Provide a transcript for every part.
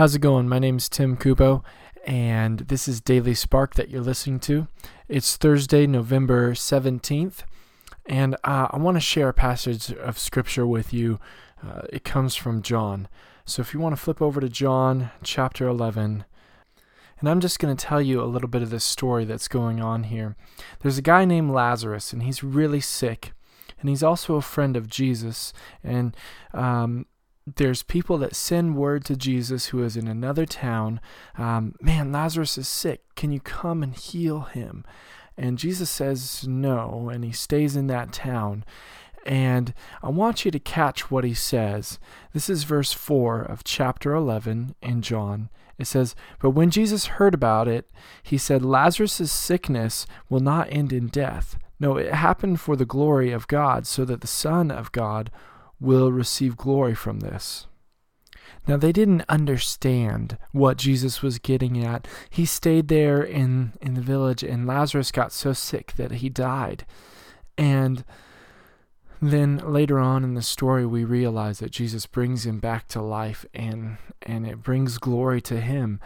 How's it going? My name's Tim Kubow, and this is Daily Spark that you're listening to. It's Thursday, November 17th, and uh, I want to share a passage of Scripture with you. Uh, it comes from John. So if you want to flip over to John chapter 11, and I'm just going to tell you a little bit of this story that's going on here. There's a guy named Lazarus, and he's really sick and he's also a friend of Jesus. And um, there's people that send word to Jesus who is in another town, um, man, Lazarus is sick. Can you come and heal him? And Jesus says no, and he stays in that town. And I want you to catch what he says. This is verse 4 of chapter 11 in John. It says, But when Jesus heard about it, he said, Lazarus' sickness will not end in death. No, it happened for the glory of God, so that the Son of God will receive glory from this. Now, they didn't understand what Jesus was getting at. He stayed there in, in the village, and Lazarus got so sick that he died. And then later on in the story, we realize that Jesus brings him back to life, and, and it brings glory to him.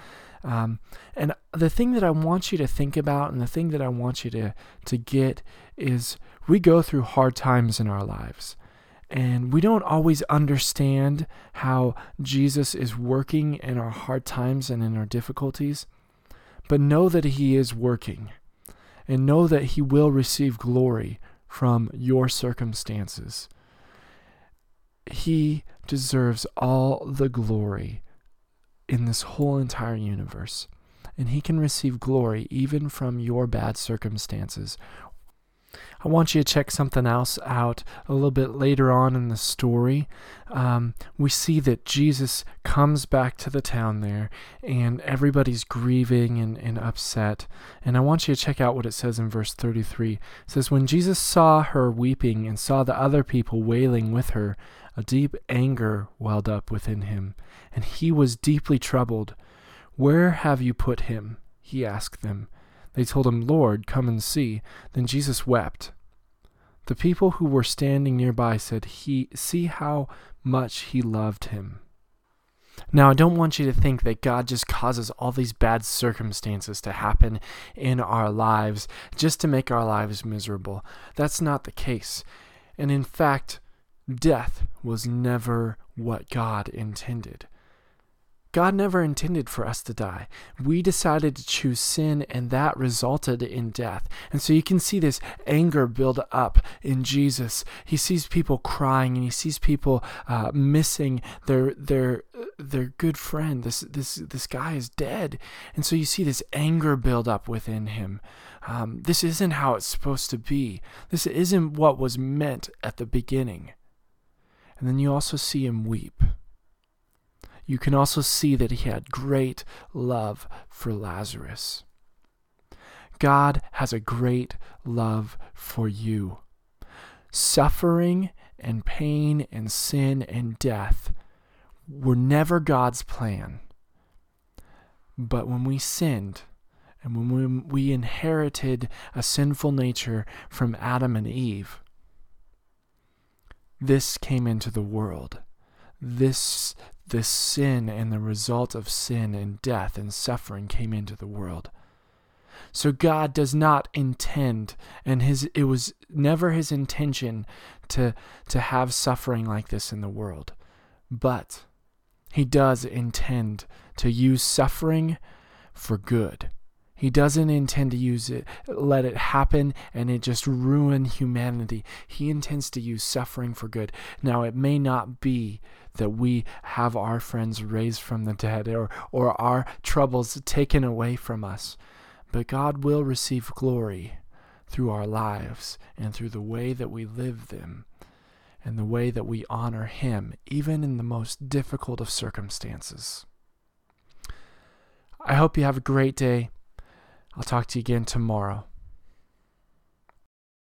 Um, and the thing that I want you to think about, and the thing that I want you to, to get, is we go through hard times in our lives. And we don't always understand how Jesus is working in our hard times and in our difficulties, but know that He is working and know that He will receive glory from your circumstances. He deserves all the glory in this whole entire universe, and He can receive glory even from your bad circumstances I want you to check something else out a little bit later on in the story. Um, we see that Jesus comes back to the town there, and everybody's grieving and, and upset. And I want you to check out what it says in verse 33. It says, When Jesus saw her weeping and saw the other people wailing with her, a deep anger welled up within him, and he was deeply troubled. Where have you put him? He asked them. They told him, Lord, come and see. Then Jesus wept. The people who were standing nearby said, He see how much he loved him. Now, I don't want you to think that God just causes all these bad circumstances to happen in our lives just to make our lives miserable. That's not the case. And in fact, death was never what God intended. God never intended for us to die. We decided to choose sin, and that resulted in death. And so you can see this anger build up in Jesus. He sees people crying, and he sees people uh, missing their their their good friend. This this this guy is dead, and so you see this anger build up within him. Um, this isn't how it's supposed to be. This isn't what was meant at the beginning. And then you also see him weep you can also see that he had great love for Lazarus. God has a great love for you. Suffering and pain and sin and death were never God's plan. But when we sinned, and when we inherited a sinful nature from Adam and Eve, this came into the world. This the sin and the result of sin and death and suffering came into the world. So God does not intend, and his it was never his intention to to have suffering like this in the world. But he does intend to use suffering for good. He doesn't intend to use it, let it happen and it just ruin humanity. He intends to use suffering for good. Now, it may not be that we have our friends raised from the dead or, or our troubles taken away from us, but God will receive glory through our lives and through the way that we live them and the way that we honor Him, even in the most difficult of circumstances. I hope you have a great day. I'll talk to you again tomorrow.